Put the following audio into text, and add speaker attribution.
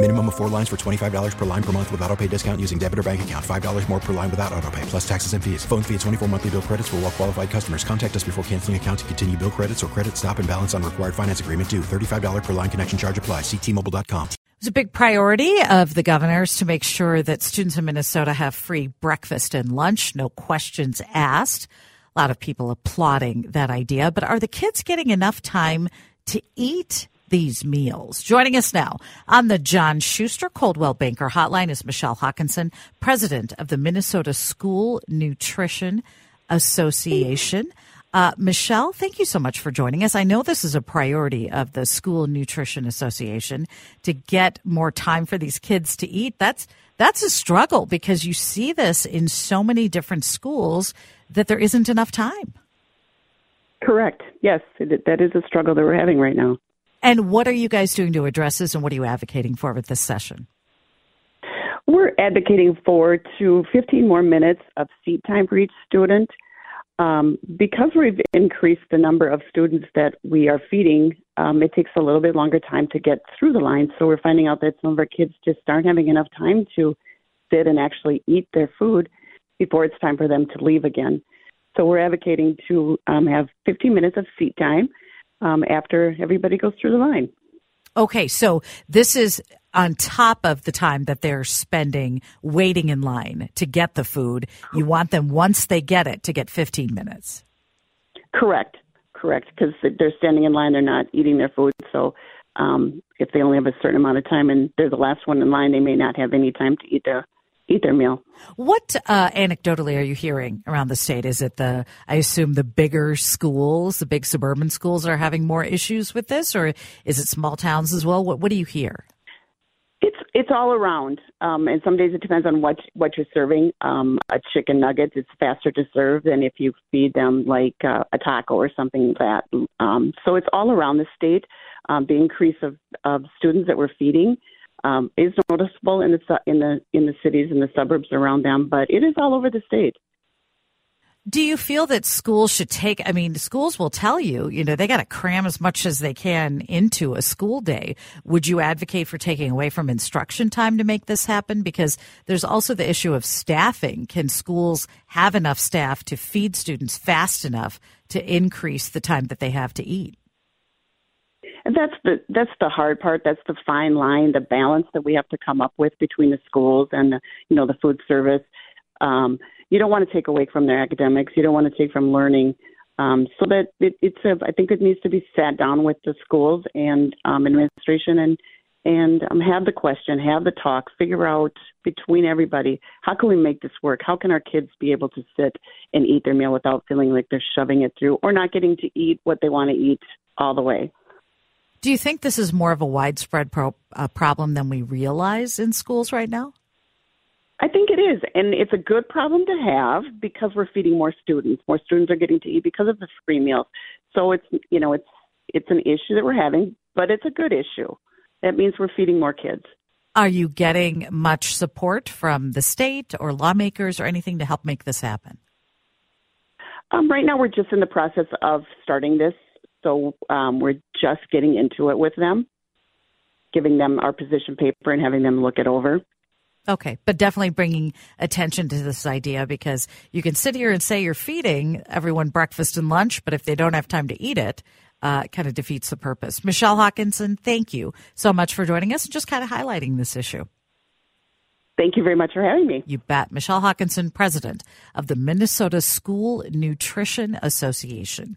Speaker 1: Minimum of four lines for $25 per line per month with auto pay discount using debit or bank account. $5 more per line without auto pay, plus taxes and fees. Phone fee at 24 monthly bill credits for all qualified customers. Contact us before canceling account to continue bill credits or credit stop and balance on required finance agreement due. $35 per line connection charge apply. Ctmobile.com.
Speaker 2: It's a big priority of the governors to make sure that students in Minnesota have free breakfast and lunch, no questions asked. A lot of people applauding that idea, but are the kids getting enough time to eat these meals? Joining us now on the John Schuster Coldwell Banker Hotline is Michele Hawkinson, president of the Minnesota School Nutrition Association. Uh, Michele, thank you so much for joining us. I know this is a priority of the School Nutrition Association to get more time for these kids to eat. That's that's a struggle because you see this in so many different schools that there isn't enough time.
Speaker 3: Correct. Yes, that is a struggle that we're having right now.
Speaker 2: And what are you guys doing to address this, and what are you advocating for with this session?
Speaker 3: We're advocating for to 15 more minutes of seat time for each student. Um, because we've increased the number of students that we are feeding, um, it takes a little bit longer time to get through the line. So we're finding out that some of our kids just aren't having enough time to sit and actually eat their food before it's time for them to leave again. So we're advocating to um, have 15 minutes of seat time um, after everybody goes through the line.
Speaker 2: Okay, so this is on top of the time that they're spending waiting in line to get the food. You want them once they get it to get 15 minutes.
Speaker 3: Correct, correct. Because they're standing in line, they're not eating their food. So um, if they only have a certain amount of time and they're the last one in line, they may not have any time to eat their eat their meal.
Speaker 2: What uh, anecdotally are you hearing around the state? Is it the I assume the bigger schools, the big suburban schools, are having more issues with this, or is it small towns as well? What What do you hear?
Speaker 3: It's it's all around, um, and some days it depends on what what you're serving. Um, a chicken nugget is faster to serve than if you feed them like uh, a taco or something like that. Um, so it's all around the state. Um, the increase of, of students that we're feeding um, is noticeable in the in the in the cities and the suburbs around them, but it is all over the state.
Speaker 2: Do you feel that schools should take? I mean, schools will tell you, you know, they got to cram as much as they can into a school day. Would you advocate for taking away from instruction time to make this happen? Because there's also the issue of staffing. Can schools have enough staff to feed students fast enough to increase the time that they have to eat?
Speaker 3: That's the that's the hard part. That's the fine line, the balance that we have to come up with between the schools and the, you know the food service. Um, you don't want to take away from their academics. You don't want to take from learning. Um, so that it, it's a, I think it needs to be sat down with the schools and um, administration and and um, have the question, have the talk, figure out between everybody how can we make this work? How can our kids be able to sit and eat their meal without feeling like they're shoving it through or not getting to eat what they want to eat all the way?
Speaker 2: Do you think this is more of a widespread pro- uh, problem than we realize in schools right now?
Speaker 3: I think it is, and it's a good problem to have because we're feeding more students. More students are getting to eat because of the free meals. So it's you know it's it's an issue that we're having, but it's a good issue. That means we're feeding more kids.
Speaker 2: Are you getting much support from the state or lawmakers or anything to help make this happen?
Speaker 3: Um, right now, we're just in the process of starting this, so um, we're just getting into it with them, giving them our position paper and having them look it over.
Speaker 2: Okay, but definitely bringing attention to this idea because you can sit here and say you're feeding everyone breakfast and lunch, but if they don't have time to eat it, uh, it kind of defeats the purpose. Michele Hawkinson, thank you so much for joining us and just kind of highlighting this issue.
Speaker 3: Thank you very much for having me.
Speaker 2: You bet. Michele Hawkinson, president of the Minnesota School Nutrition Association.